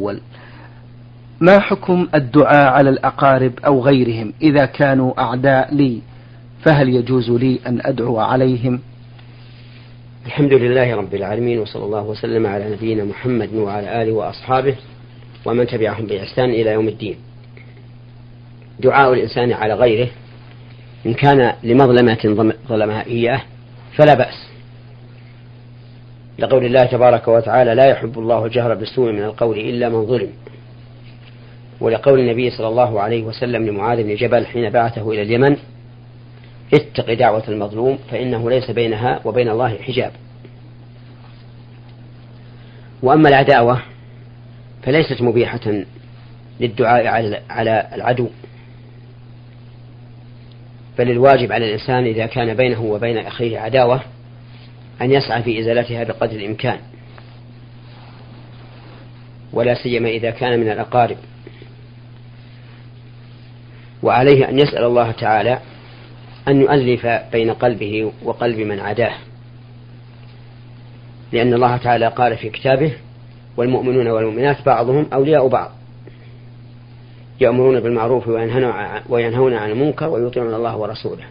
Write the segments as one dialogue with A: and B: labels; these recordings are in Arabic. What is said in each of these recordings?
A: أول ما حكم الدعاء على الأقارب أو غيرهم إذا كانوا أعداء لي؟ فهل يجوز لي أن أدعو عليهم؟
B: الحمد لله رب العالمين وصلى الله وسلم على نبينا محمد وعلى آله وأصحابه ومن تبعهم بإحسان إلى يوم الدين. دعاء الإنسان على غيره إن كان لمظلمة ظلمها إياه فلا بأس. لقول الله تبارك وتعالى لا يحب الله الجهر بالسوء من القول إلا من ظلم. ولقول النبي صلى الله عليه وسلم لمعاذ بن جبل حين بعثه إلى اليمن اتق دعوة المظلوم فإنه ليس بينها وبين الله حجاب. وأما العداوة فليست مبيحة للدعاء على العدو بل الواجب على الإنسان إذا كان بينه وبين أخيه عداوة أن يسعى في إزالتها بقدر الإمكان ولا سيما إذا كان من الأقارب. وعليه أن يسأل الله تعالى أن يؤلف بين قلبه وقلب من عداه لأن الله تعالى قال في كتابه والمؤمنون والمؤمنات بعضهم أولياء بعض يأمرون بالمعروف وينهون عن المنكر ويطيعون الله ورسوله.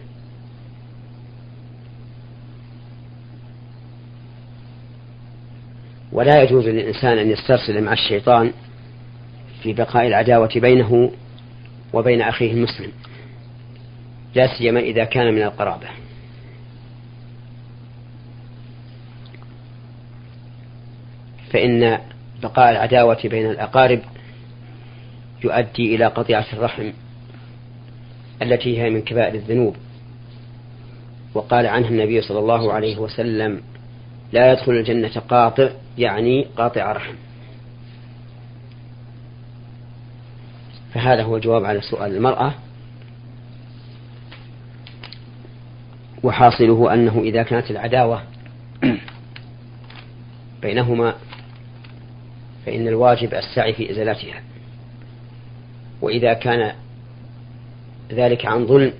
B: ولا يجوز للإنسان أن يسترسل مع الشيطان في بقاء العداوة بينه وبين أخيه المسلم لا سيما إذا كان من القرابة. فإن بقاء العداوة بين الأقارب يؤدي إلى قطيعة الرحم التي هي من كبائر الذنوب. وقال عنها النبي صلى الله عليه وسلم لا يدخل الجنة قاطع يعني قاطع رحم. فهذا هو الجواب على سؤال المرأة. وحاصله أنه إذا كانت العداوة بينهما فإن الواجب السعي في إزالتها. وإذا كان ذلك عن ظلم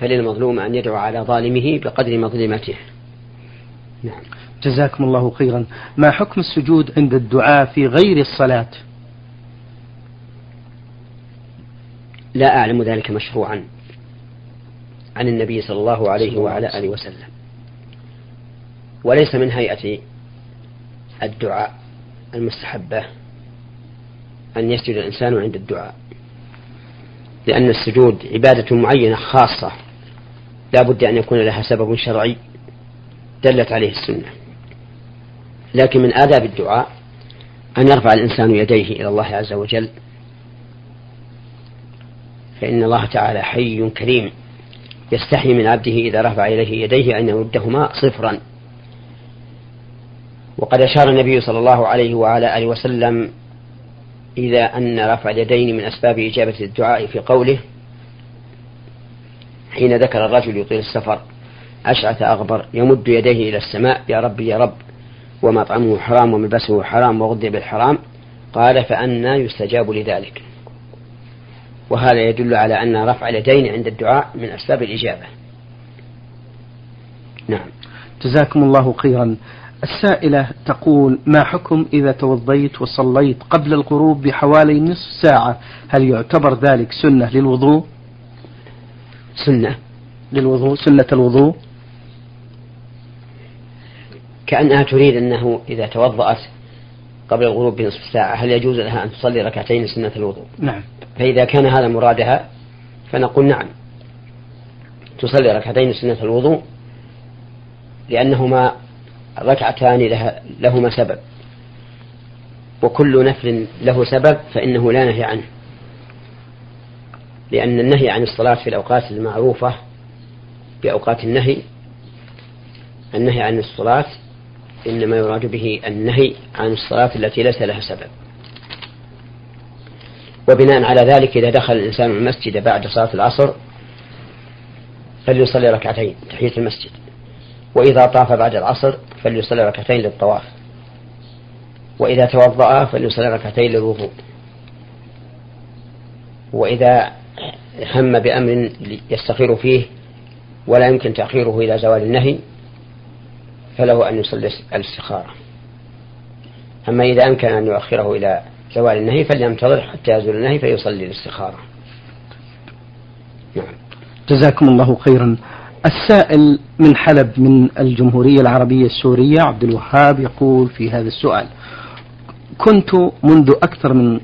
B: فللمظلوم أن يدعو على ظالمه بقدر مظلمته.
A: نعم. جزاكم الله خيرا. ما حكم السجود عند الدعاء في غير الصلاة؟
B: لا أعلم ذلك مشروعا عن النبي صلى الله عليه وعلى آله وسلم. وليس من هيئة الدعاء المستحبة أن يسجد الإنسان عند الدعاء لأن السجود عبادة معينة خاصة لا بد أن يكون لها سبب شرعي دلت عليه السنة. لكن من آداب الدعاء أن يرفع الإنسان يديه إلى الله عز وجل فإن الله تعالى حي كريم يستحي من عبده إذا رفع إليه يديه أن يردهما صفرا. وقد أشار النبي صلى الله عليه وعلى آله وسلم إذا أن رفع اليدين من أسباب إجابة الدعاء في قوله حين ذكر الرجل يطيل السفر أشعث أغبر يمد يديه إلى السماء يا رب يا رب. ومطعمه حرام وملبسه حرام وغذي بالحرام قال فأنا يستجاب لذلك. وهذا يدل على أن رفع اليدين عند الدعاء من أسباب الإجابة.
A: نعم. جزاكم الله خيرا. السائلة تقول ما حكم إذا توضيت وصليت قبل الغروب بحوالي نصف ساعة؟ هل يعتبر ذلك سنة للوضوء؟
B: سنة.
A: للوضوء سنة الوضوء؟
B: كأنها تريد أنه إذا توضأت قبل الغروب بنصف ساعة هل يجوز لها أن تصلي ركعتين سنة الوضوء؟
A: نعم.
B: فإذا كان هذا مرادها فنقول نعم. تصلي ركعتين سنة الوضوء لأنهما ركعتان لها لهما سبب. وكل نفل له سبب فإنه لا نهي عنه. لأن النهي عن الصلاة في الأوقات المعروفة بأوقات النهي النهي عن الصلاة إنما يراد به النهي عن الصلاة التي ليس لها سبب. وبناء على ذلك إذا دخل الإنسان المسجد بعد صلاة العصر فليصلي ركعتين تحية المسجد وإذا طاف بعد العصر فليصلي ركعتين للطواف وإذا توضأ فليصلي ركعتين للوضوء وإذا هم بأمر يستخير فيه ولا يمكن تأخيره إلى زوال النهي فله أن يصلي الاستخارة. أما إذا أمكن أن يؤخره إلى زوال النهي فلينتظر حتى يزول النهي فيصلي الاستخارة.
A: نعم. جزاكم الله خيرا. السائل من حلب من الجمهورية العربية السورية عبد الوهاب يقول في هذا السؤال. كنت منذ أكثر من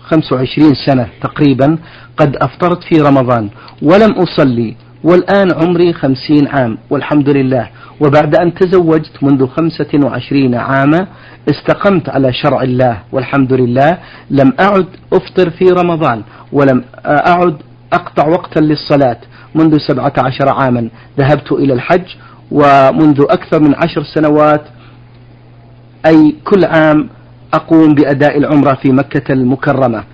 A: 25 سنة تقريبا قد أفطرت في رمضان ولم أصلي والآن عمري خمسين عام والحمد لله. وبعد أن تزوجت منذ خمسة وعشرين عاما استقمت على شرع الله والحمد لله. لم أعد أفطر في رمضان ولم أعد أقطع وقتا للصلاة منذ سبعة عشر عاما. ذهبت إلى الحج ومنذ أكثر من عشر سنوات أي كل عام أقوم بأداء العمرة في مكة المكرمة.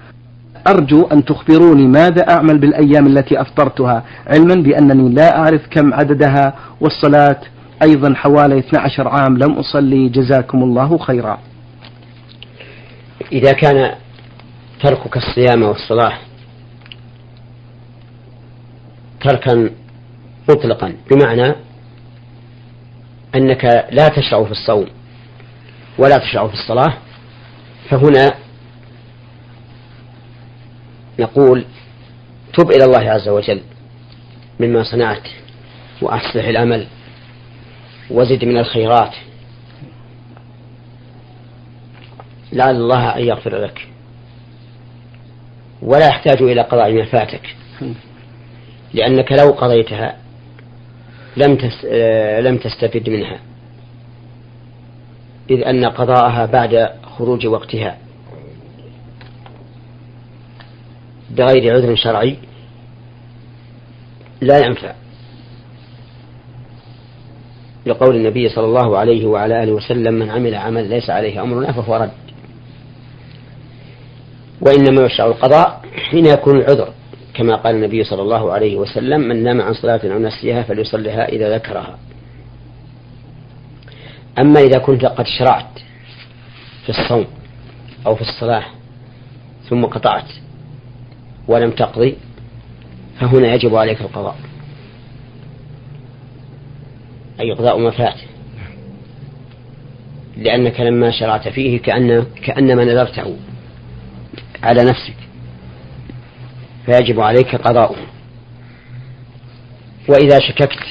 A: أرجو أن تخبروني ماذا أعمل بالأيام التي أفطرتها علما بأنني لا أعرف كم عددها. والصلاة أيضا حوالي 12 عام. لم أصلي. جزاكم الله خيرا.
B: إذا كان تركك الصيام والصلاة تركا مطلقا بمعنى أنك لا تشرع في الصوم ولا تشرع في الصلاة فهنا نقول تب إلى الله عز وجل مما صنعت وأصلح الأمل وزد من الخيرات. لعل الله أن يغفر لك. ولا يحتاج إلى قضاء ما فاتك لأنك لو قضيتها لم لم تستفد منها. إذ أن قضاءها بعد خروج وقتها. بغير عذر شرعي لا ينفع. لقول النبي صلى الله عليه وعلى آله وسلم من عمل عمل ليس عليه أمرنا فهو رد. وإنما يشرع القضاء حين يكون العذر كما قال النبي صلى الله عليه وسلم من نام عن صلاة أو نسيها فليصلها إذا ذكرها. أما إذا كنت قد شرعت في الصوم أو في الصلاة ثم قطعت ولم تقضي فهنا يجب عليك القضاء. أي قضاء ما فات. لأنك لما شرعت فيه كأن كأنما نذرته على نفسك. فيجب عليك قضاؤه. وإذا شككت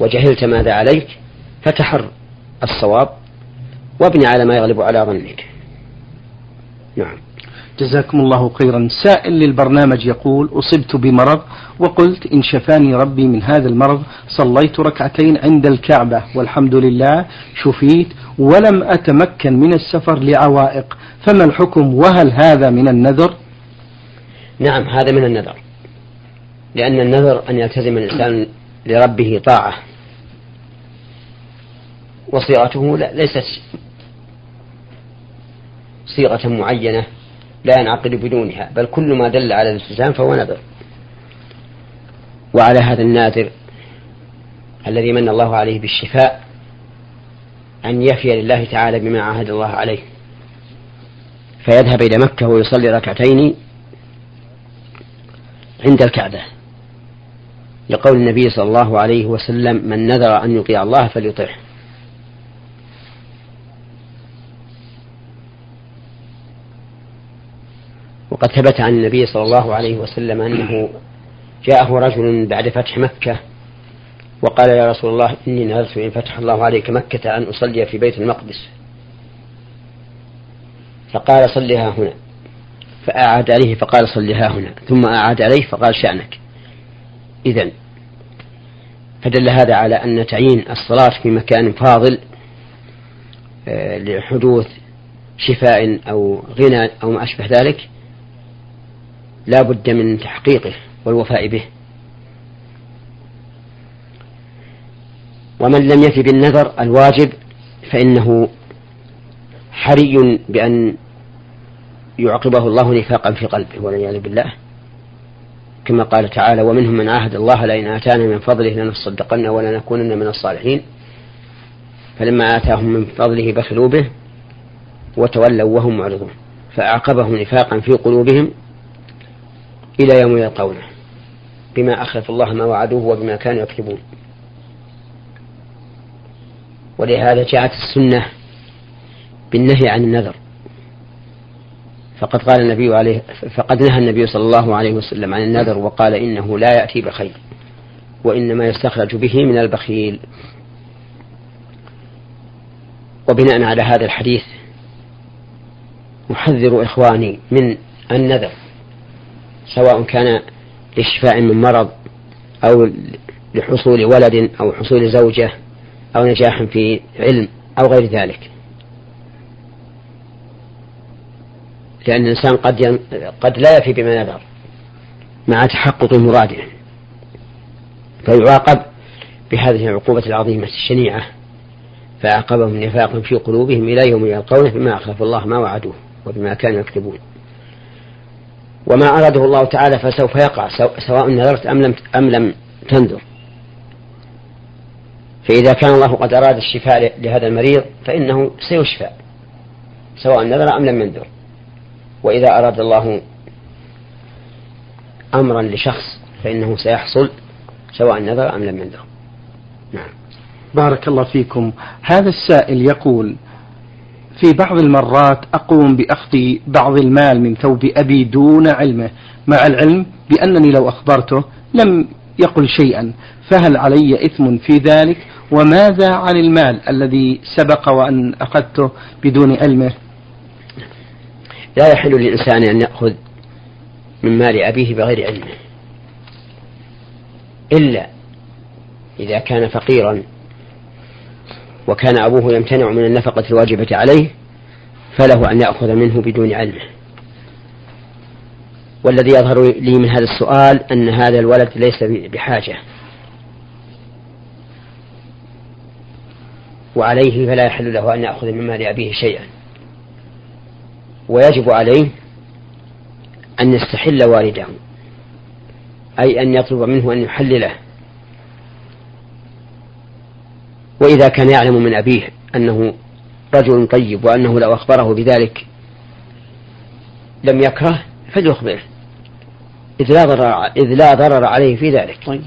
B: وجهلت ماذا عليك فتحر الصواب وابني على ما يغلب على ظنك. نعم.
A: جزاكم الله خيرا. سائل للبرنامج يقول أصبت بمرض وقلت إن شفاني ربي من هذا المرض صليت ركعتين عند الكعبة والحمد لله شفيت ولم أتمكن من السفر لعوائق. فما الحكم؟ وهل هذا من النذر؟
B: نعم هذا من النذر. لأن النذر أن يلتزم الإنسان لربه طاعة. وصيغته ليست صيغة معينة. لا ينعقد بدونها بل كل ما دل على الالتزام فهو نذر. وعلى هذا الناذر الذي من الله عليه بالشفاء أن يفي لله تعالى بما عاهد الله عليه. فيذهب إلى مكة ويصلي ركعتين عند الكعبة. لقول النبي صلى الله عليه وسلم من نذر أن يطيع الله فليطعه وقد ثبت عن النبي صلى الله عليه وسلم أنه جاءه رجل بعد فتح مكة وقال يا رسول الله إني نذرت إن فتح الله عليك مكة أن أصلي في بيت المقدس. فقال صلها هنا. فأعاد عليه فقال صلها هنا. ثم أعاد عليه فقال شأنك. إذا فدل هذا على أن تعيين الصلاة في مكان فاضل آه، لحدوث شفاء أو غنى أو ما أشبه ذلك لا بد من تحقيقه والوفاء به. ومن لم يفي بالنذر الواجب فإنه حري بأن يعقبه الله نفاقا في قلبه والعياذ بالله. كما قال تعالى ومنهم من عاهد الله لئن آتانا من فضله لنصدقن ولنكونن من الصالحين. فلما آتاهم من فضله بخلوا به وتولوا وهم معرضون. فأعقبهم نفاقا في قلوبهم إلى يوم يلقونه بما أخلف الله ما وعدوه وبما كانوا يكذبون. ولهذا جاءت السنة بالنهي عن النذر. فقد قال النبي عليه فقد نهى النبي صلى الله عليه وسلم عن النذر وقال إنه لا يأتي بخير وإنما يستخرج به من البخيل. وبناء على هذا الحديث أحذر إخواني من النذر. سواء كان لشفاء من مرض أو لحصول ولد أو حصول زوجة أو نجاح في علم أو غير ذلك. لأن الإنسان قد ين... قد لا يفي بما نذر مع تحقق مراده. فيعاقب بهذه العقوبة العظيمة الشنيعة فأعقبهم نفاقا في قلوبهم إلى يوم يلقونه بما أخلف الله ما وعدوه وبما كانوا يكتبون وما أراده الله تعالى فسوف يقع سواء نذرت أم لم أم لم تنذر. فإذا كان الله قد أراد الشفاء لهذا المريض فإنه سيشفى سواء نذر أم لم ينذر. وإذا أراد الله أمرا لشخص فإنه سيحصل سواء نذر أم لم ينذر. نعم.
A: بارك الله فيكم. هذا السائل يقول في بعض المرات أقوم بأخذ بعض المال من ثوب أبي دون علمه مع العلم بأنني لو أخبرته لم يقل شيئا فهل علي إثم في ذلك؟ وماذا عن المال الذي سبق وأن أخذته بدون علمه؟
B: لا يحل للإنسان أن يأخذ من مال أبيه بغير علمه إلا إذا كان فقيرا. وكان أبوه يمتنع من النفقة الواجبة عليه فله أن يأخذ منه بدون علمه والذي يظهر لي من هذا السؤال أن هذا الولد ليس بحاجة. وعليه فلا يحل له أن يأخذ من مال أبيه شيئا. ويجب عليه أن يستحل والده أي أن يطلب منه أن يحلله. وإذا كان يعلم من أبيه أنه رجل طيب وأنه لو أخبره بذلك لم يكره فليخبره إذ لا ضرر إذ لا ضرر عليه في ذلك طيب.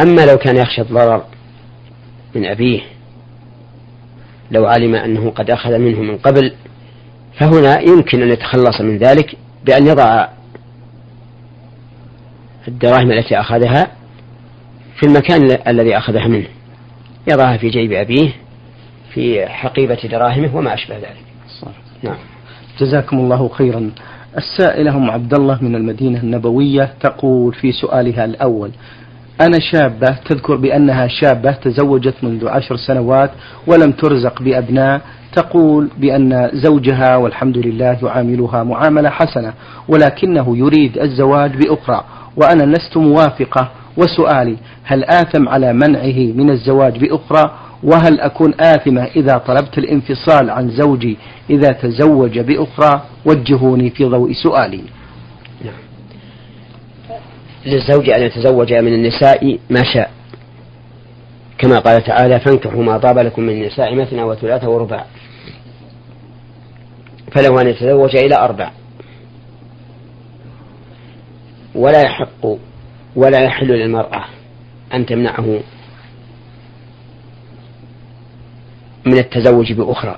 B: أما لو كان يخشى الضرر من أبيه لو علم أنه قد أخذ منه من قبل فهنا يمكن أن يتخلص من ذلك بأن يضع الدراهم التي أخذها في المكان الذي أخذها منه. يضعها في جيب أبيه في حقيبة دراهمه وما أشبه ذلك.
A: نعم. جزاكم الله خيرا. السائلة أم عبد الله من المدينة النبوية تقول في سؤالها الأول أنا شابة تذكر بأنها شابة تزوجت منذ عشر سنوات ولم ترزق بأبناء تقول بأن زوجها والحمد لله يعاملها معاملة حسنة ولكنه يريد الزواج بأخرى وأنا لست موافقة وسؤالي هل آثم على منعه من الزواج بأخرى؟ وهل أكون آثمة إذا طلبت الانفصال عن زوجي إذا تزوج بأخرى؟ وجهوني في ضوء سؤالي. نعم.
B: للزوج أن يتزوج من النساء ما شاء. كما قال تعالى فانكحوا ما طاب لكم من النساء مثنى وثلاثة ورباع. فله أن يتزوج إلى أربع. ولا يحق ولا يحل للمرأة أن تمنعه من التزوج بأخرى.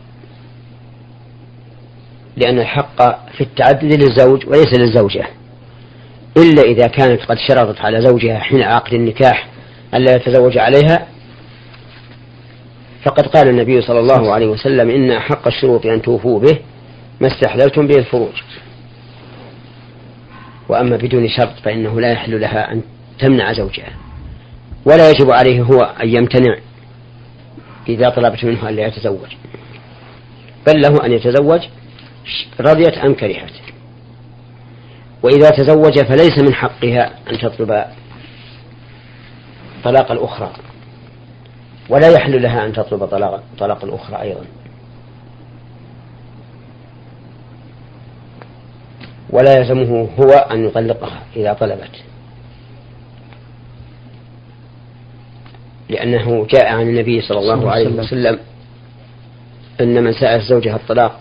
B: لأن الحق في التعدد للزوج وليس للزوجة. إلا إذا كانت قد شرطت على زوجها حين عقد النكاح ألا يتزوج عليها فقد قال النبي صلى الله عليه وسلم إن أحق الشروط أن توفوا به ما استحللتم به الفروج. وأما بدون شرط فإنه لا يحل لها أن تمنع زوجها. ولا يجب عليه هو أن يمتنع إذا طلبت منه أن لا يتزوج. بل له أن يتزوج رضيت أم كرهت. وإذا تزوج فليس من حقها أن تطلب طلاق الأخرى ولا يحل لها أن تطلب طلاق, طلاق الأخرى أيضا. ولا يلزمه هو أن يطلقها إذا طلبت. لأنه جاء عن النبي صلى الله عليه وسلم أن من سأل زوجها الطلاق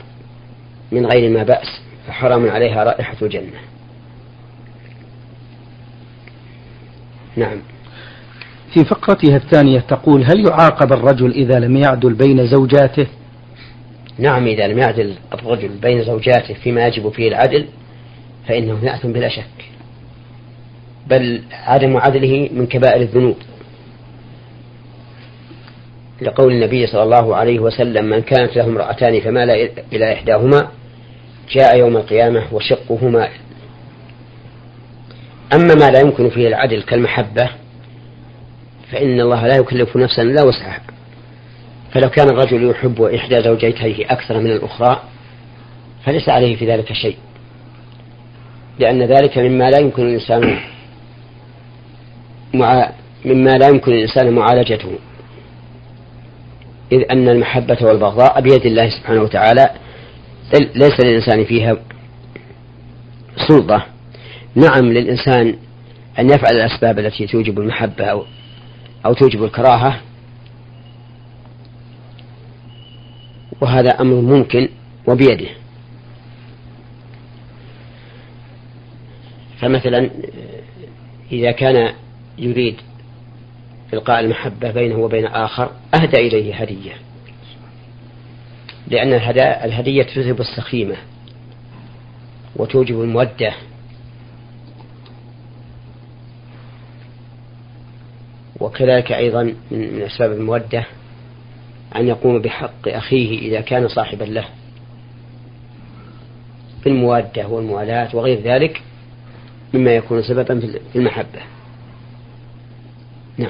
B: من غير ما بأس فحرام عليها رائحة الجنة. نعم.
A: في فقرتها الثانية تقول هل يعاقب الرجل إذا لم يعدل بين زوجاته؟
B: نعم إذا لم يعدل الرجل بين زوجاته فيما يجب فيه العدل فإنه يأثم بلا شك. بل عدم عدله من كبائر الذنوب. لقول النبي صلى الله عليه وسلم من كانت له امرأتان فمال إلى إحداهما جاء يوم القيامة وشقه مائل أما ما لا يمكن فيه العدل كالمحبة فإن الله لا يكلف نفسا لا وسعها. فلو كان الرجل يحب إحدى زوجيته أكثر من الأخرى فليس عليه في ذلك شيء. لأن ذلك مما لا يمكن الإنسان مع مما لا يمكن الإنسان معالجته. إذ أن المحبة والبغضاء بيد الله سبحانه وتعالى ليس للإنسان فيها سلطة. نعم للإنسان أن يفعل الأسباب التي توجب المحبة أو, أو توجب الكراهة. وهذا أمر ممكن وبيده. فمثلا إذا كان يريد إلقاء المحبة بينه وبين آخر أهدى إليه هدية. لأن الهدية تذهب السخيمة وتوجب المودة. وكذلك أيضا من أسباب المودة أن يقوم بحق أخيه إذا كان صاحبا له. بالموادة والموالاة وغير ذلك مما يكون سببا في المحبة.
A: نعم.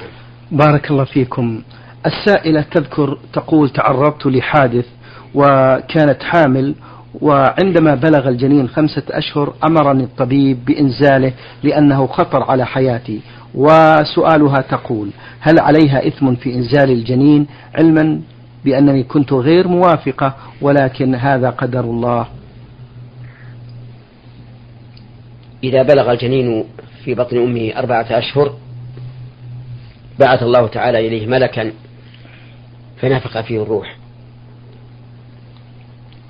A: بارك الله فيكم. السائلة تذكر تقول تعرضت لحادث وكانت حامل وعندما بلغ الجنين خمسة أشهر أمرني الطبيب بإنزاله لأنه خطر على حياتي وسؤالها تقول هل عليها إثم في إنزال الجنين علما بأنني كنت غير موافقة ولكن هذا قدر الله.
B: إذا بلغ الجنين في بطن أمه أربعة أشهر بعث الله تعالى إليه ملكا فنفخ فيه الروح.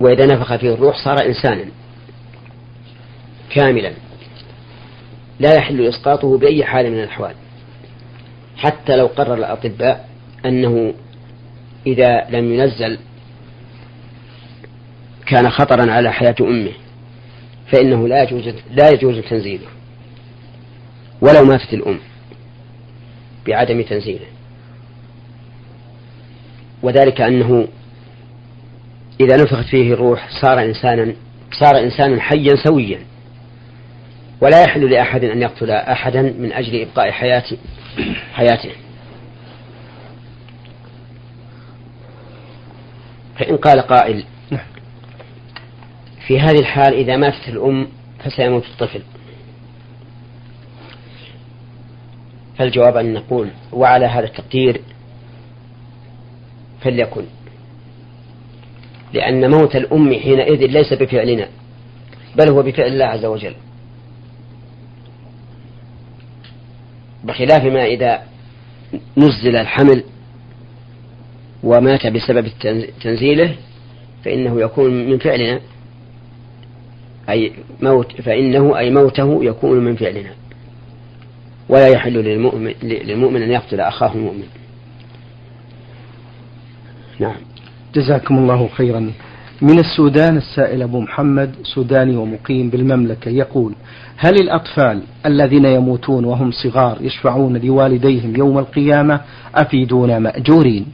B: وإذا نفخ فيه الروح صار إنسانا كاملا لا يحل إسقاطه بأي حال من الأحوال. حتى لو قرر الأطباء أنه إذا لم ينزل كان خطرا على حياة أمه. فإنه لا يجوز لا يجوز تنزيله ولو ماتت الأم بعدم تنزيله. وذلك أنه إذا نفخت فيه الروح صار إنسانا صار إنسانا حيا سويا. ولا يحل لأحد أن يقتل أحدا من أجل إبقاء حياة حياته. فإن قال قائل في هذه الحال إذا ماتت الأم فسيموت الطفل. فالجواب أن نقول وعلى هذا التقدير فليكن. لأن موت الأم حينئذ ليس بفعلنا بل هو بفعل الله عز وجل. بخلاف ما إذا نزل الحمل ومات بسبب تنزيله فإنه يكون من فعلنا. أي موت فإنه أي موته يكون من فعلنا. ولا يحل للمؤمن, للمؤمن أن يقتل أخاه المؤمن.
A: نعم. جزاكم الله خيرا. من السودان السائل أبو محمد سوداني ومقيم بالمملكة يقول هل الأطفال الذين يموتون وهم صغار يشفعون لوالديهم يوم القيامة أفيدون مأجورين؟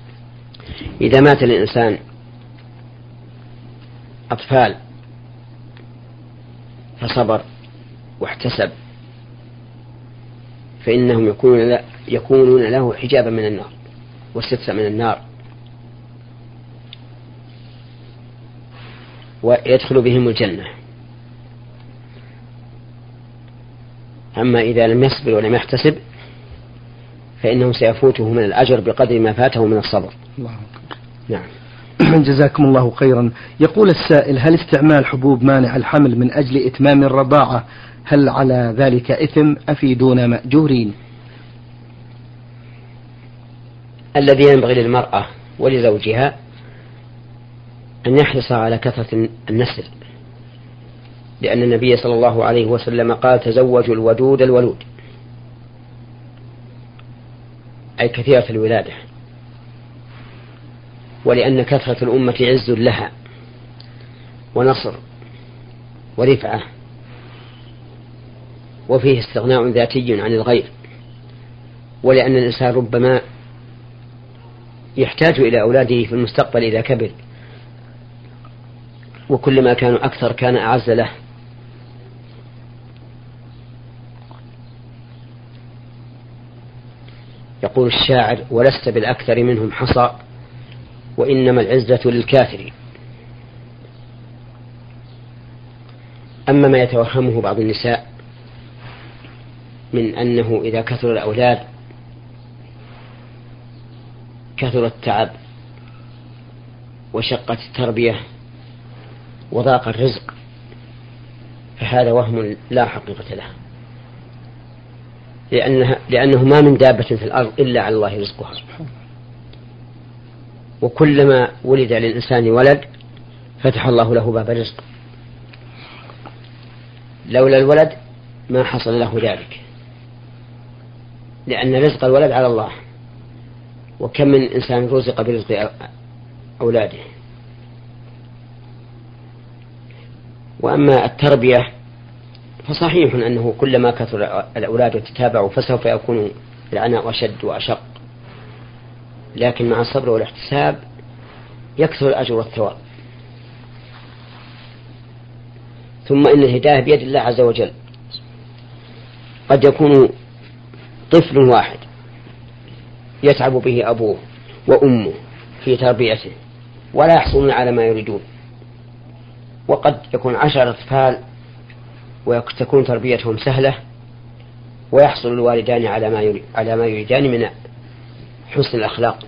B: إذا مات الإنسان أطفال فصبر واحتسب فإنهم يكونون يكونون له حجابا من النار وسترا من النار. ويدخل بهم الجنة. أما إذا لم يصبر ولم يحتسب فإنه سيفوته من الأجر بقدر ما فاته من الصبر. الله
A: نعم. جزاكم الله خيرا. يقول السائل هل استعمال حبوب مانع الحمل من أجل إتمام الرضاعة؟ هل على ذلك إثم؟ أفيدون مأجورين.
B: الذي ينبغي للمرأة ولزوجها أن يحرص على كثرة النسل لأن النبي صلى الله عليه وسلم قال تزوجوا الودود الولود. أي كثيرة الولادة. ولأن كثرة الأمة عز لها ونصر ورفعة وفيه استغناء ذاتي عن الغير ولأن الإنسان ربما يحتاج إلى أولاده في المستقبل إذا كبر وكلما كانوا أكثر كان أعز له يقول الشاعر ولست بالأكثر منهم حصى وإنما العزة للكافر أما ما يتوهمه بعض النساء من أنه إذا كثر الأولاد كثر التعب وشقت التربية وضاق الرزق فهذا وهم لا حقيقة له. لأنها لأنه ما من دابة في الأرض إلا على الله رزقها. وكلما ولد للإنسان ولد فتح الله له باب الرزق. لولا الولد ما حصل له ذلك. لأن رزق الولد على الله. وكم من إنسان رزق برزق أولاده. وأما التربية فصحيح أنه كلما كثر الأولاد وتتابعوا فسوف يكون العناء أشد وأشق. لكن مع الصبر والاحتساب يكثر الأجر والثواب. ثم إن الهداية بيد الله عز وجل. قد يكون طفل واحد يتعب به أبوه وأمه في تربيته ولا يحصلون على ما يريدون. وقد يكون عشر أطفال وتكون تربيتهم سهلة ويحصل الوالدان على ما على ما يريدان من حسن الأخلاق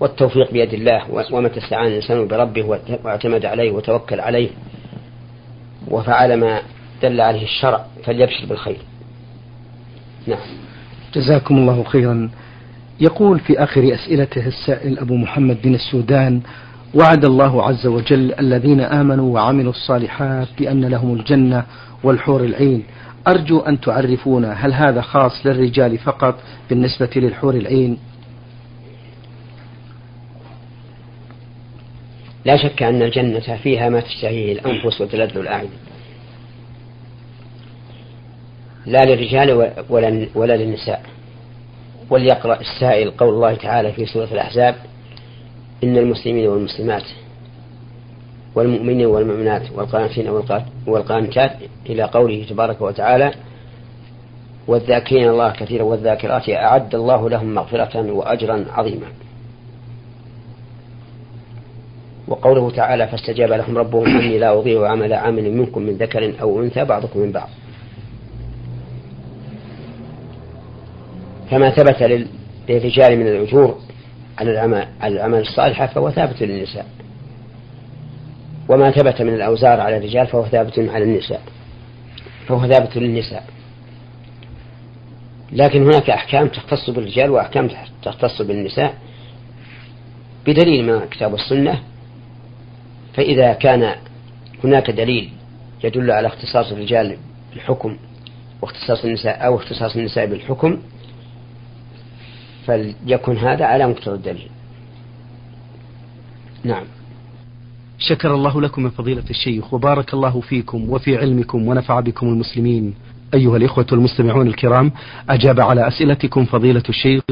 B: والتوفيق بيد الله ومتى استعان الإنسان بربه واعتمد عليه وتوكل عليه وفعل ما دل عليه الشرع فليبشر بالخير. نعم.
A: جزاكم الله خيرا. يقول في آخر أسئلته السائل أبو محمد بن السودان وعد الله عز وجل الذين آمنوا وعملوا الصالحات بأن لهم الجنة والحور العين. أرجو أن تعرفونا هل هذا خاص للرجال فقط بالنسبة للحور العين؟
B: لا شك أن الجنة فيها ما تشتهيه الأنفس وتلذ الأعين. لا للرجال ولا, ولا للنساء. وليقرأ السائل قول الله تعالى في سورة الأحزاب إن المسلمين والمسلمات والمؤمنين والمؤمنات والقانتين والقانتات إلى قوله تبارك وتعالى والذاكرين الله كثيرا والذاكرات أعد الله لهم مغفرة وأجرا عظيما. وقوله تعالى فاستجاب لهم ربهم أني لا أضيع عمل عامل منكم من ذكر أو أنثى بعضكم من بعض. كما ثبت للرجال من الأجور على الأعمال الصالحة فهو ثابت للنساء. وما ثبت من الأوزار على الرجال فهو ثابت على النساء. فهو ثابت للنساء. لكن هناك أحكام تختص بالرجال وأحكام تختص بالنساء بدليل من الكتاب والسنة فإذا كان هناك دليل يدل على اختصاص الرجال بالحكم واختصاص النساء أو اختصاص النساء بالحكم فليكن هذا على مقتضى الدليل. نعم.
A: شكر الله لكم يا فضيلة الشيخ وبارك الله فيكم وفي علمكم ونفع بكم المسلمين. أيها الإخوة المستمعون الكرام أجاب على أسئلتكم فضيلة الشيخ